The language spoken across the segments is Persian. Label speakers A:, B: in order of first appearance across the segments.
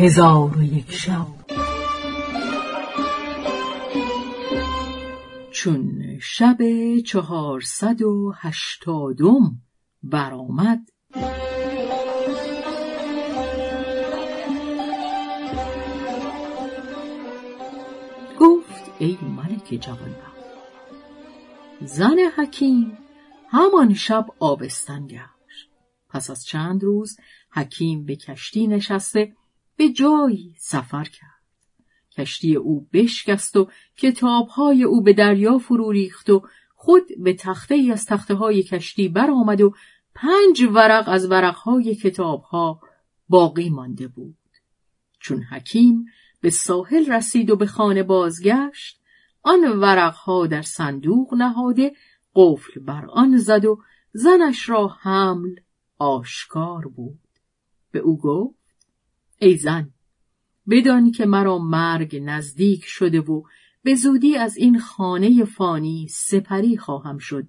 A: هزار و یک شب. چون شب چهارصد و هشتادم برآمد گفت ای ملک جوانبخت زن حکیم همان شب آبستن گشت. پس از چند روز حکیم به کشتی نشسته به جایی سفر کرد کشتی او بشکست و کتابهای او به دریا فرو ریخت و خود به تخته ای از تخته های کشتی برآمد و پنج ورق از ورقهای کتابها باقی مانده بود. چون حکیم به ساحل رسید و به خانه بازگشت آن ورقها در صندوق نهاده قفل بر آن زد و زنش را حمل آشکار بود به او گفت ای زن بدانی که مرا مرگ نزدیک شده و به زودی از این خانه فانی سپری خواهم شد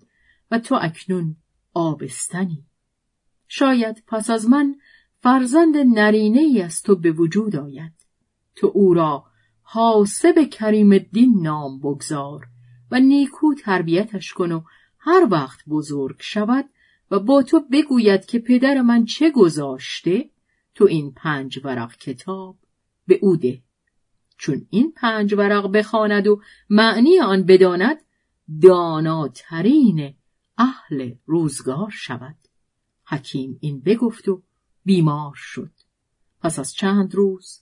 A: و تو اکنون آبستنی. شاید پس از من فرزند نرینه ای از تو به وجود آید. تو او را حاسب کریم الدین نام بگذار و نیکو تربیتش کن و هر وقت بزرگ شود و با تو بگوید که پدر من چه گذاشته؟ تو این پنج ورق کتاب به او ده. چون این پنج ورق بخواند و معنی آن بداند داناترین اهل روزگار شود. حکیم این بگفت و بیمار شد. پس از چند روز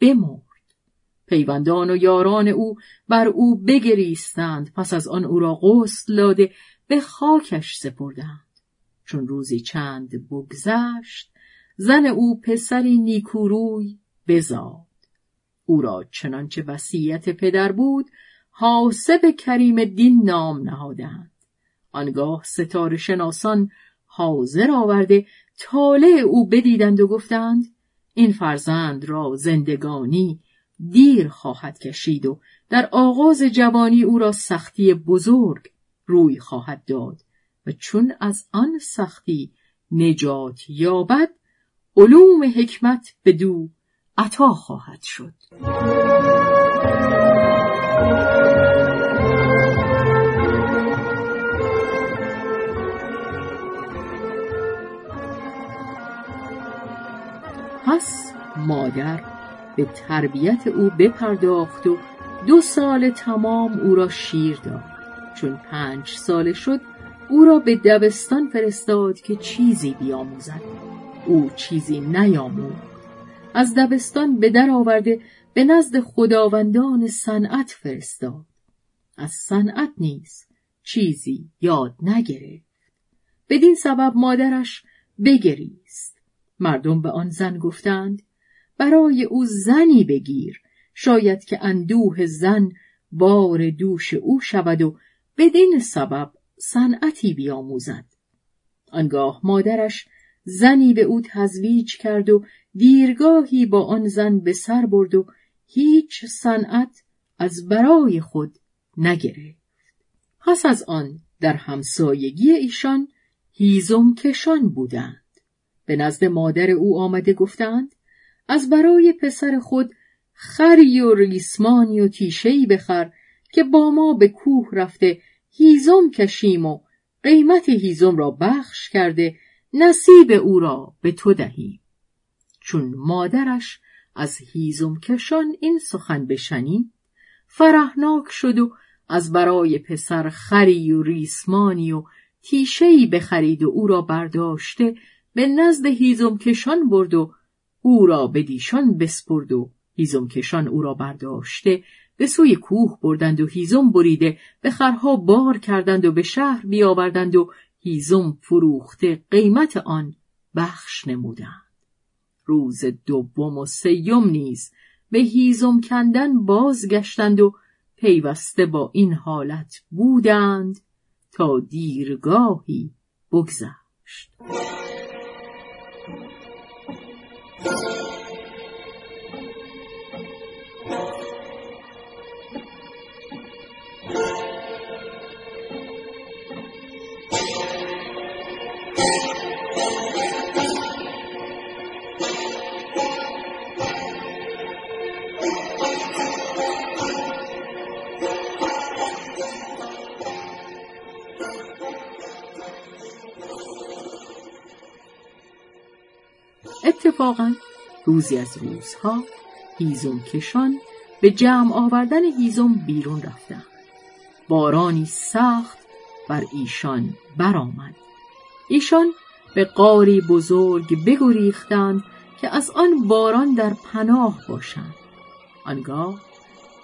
A: بمرد. پیوندان و یاران او بر او بگریستند پس از آن او را غسل داده به خاکش سپردند. چون روزی چند بگذشت زن او پسری نیکوروی بزاد. او را چنانچه وصیت پدر بود حاسب کریم دین نام نهادند آنگاه ستاره شناسان حاضر آورده طالع او بدیدند و گفتند این فرزند را زندگانی دیر خواهد کشید و در آغاز جوانی او را سختی بزرگ روی خواهد داد و چون از آن سختی نجات یابد علوم حکمت به دو عطا خواهد شد. پس مادر به تربیت او بپرداخت و دو سال تمام او را شیر داد. چون پنج ساله شد او را به دبستان فرستاد که چیزی بیاموزد. او چیزی نیاموخت از دبستان به در آورده به نزد خداوندان صنعت فرستاد. از صنعت نیز چیزی یاد نگرفت. بدین سبب مادرش بگریست. مردم به آن زن گفتند برای او زنی بگیر. شاید که اندوه زن بار دوش او شود و بدین سبب صنعتی بیاموزد. آنگاه مادرش زنی به او تزویج کرد و دیرگاهی با آن زن به سر برد و هیچ صنعت از برای خود نگرفت. پس از آن در همسایگی ایشان هیزم کشان بودند. به نزد مادر او آمده گفتند از برای پسر خود خری و ریسمانی و تیشهای بخر که با ما به کوه رفته هیزم کشیم و قیمت هیزم را بخش کرده نصیب او را به تو دهیم چون مادرش از هیزم کشان این سخن بشنید فرحناک شد و از برای پسر خری و ریسمانی و تیشهای بخرید و او را برداشته به نزد هیزم کشان برد و او را به دیشان بسپرد و هیزم کشان او را برداشته به سوی کوه بردند و هیزم بریده به خرها بار کردند و به شهر بیاوردند و هیزم فروخته قیمت آن بخش نمودند. روز دوم و سیوم نیز به هیزم کندن بازگشتند و پیوسته با این حالت بودند تا دیرگاهی بگذشت. اتفاقا روزی از روزها هیزم کشان به جمع آوردن هیزم بیرون رفتند بارانی سخت بر ایشان برآمد. ایشان به قاری بزرگ بگریختند که از آن باران در پناه باشند. آنگاه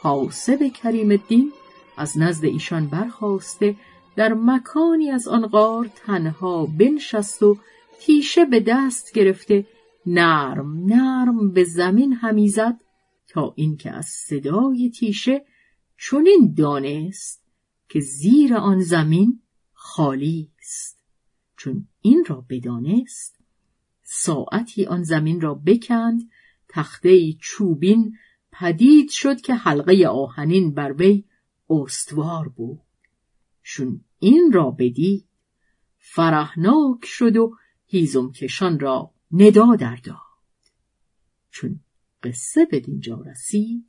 A: حاسب کریم الدین از نزد ایشان برخواسته در مکانی از آن غار تنها بنشست و تیشه به دست گرفته نرم نرم به زمین همی زد تا اینکه از صدای تیشه چنین دانست که زیر آن زمین خالی است. چون این را بدانست ساعتی آن زمین را بکند تخته چوبین پدید شد که حلقه آهنین بر وی استوار بود. چون این را بدید فرهناک شد و هیزم کشان را ندا در داد چون قصه به دینجا رسید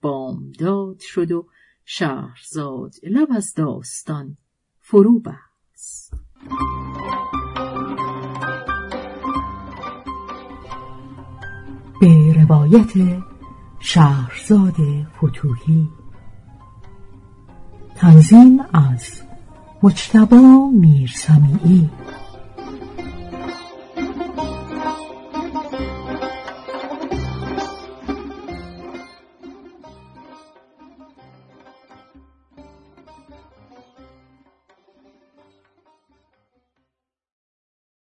A: بامداد شد و شهرزاد لب از داستان فرو بست.
B: به روایت شهرزاد فتوهی تنظیم از مجتبا میرسمیعی.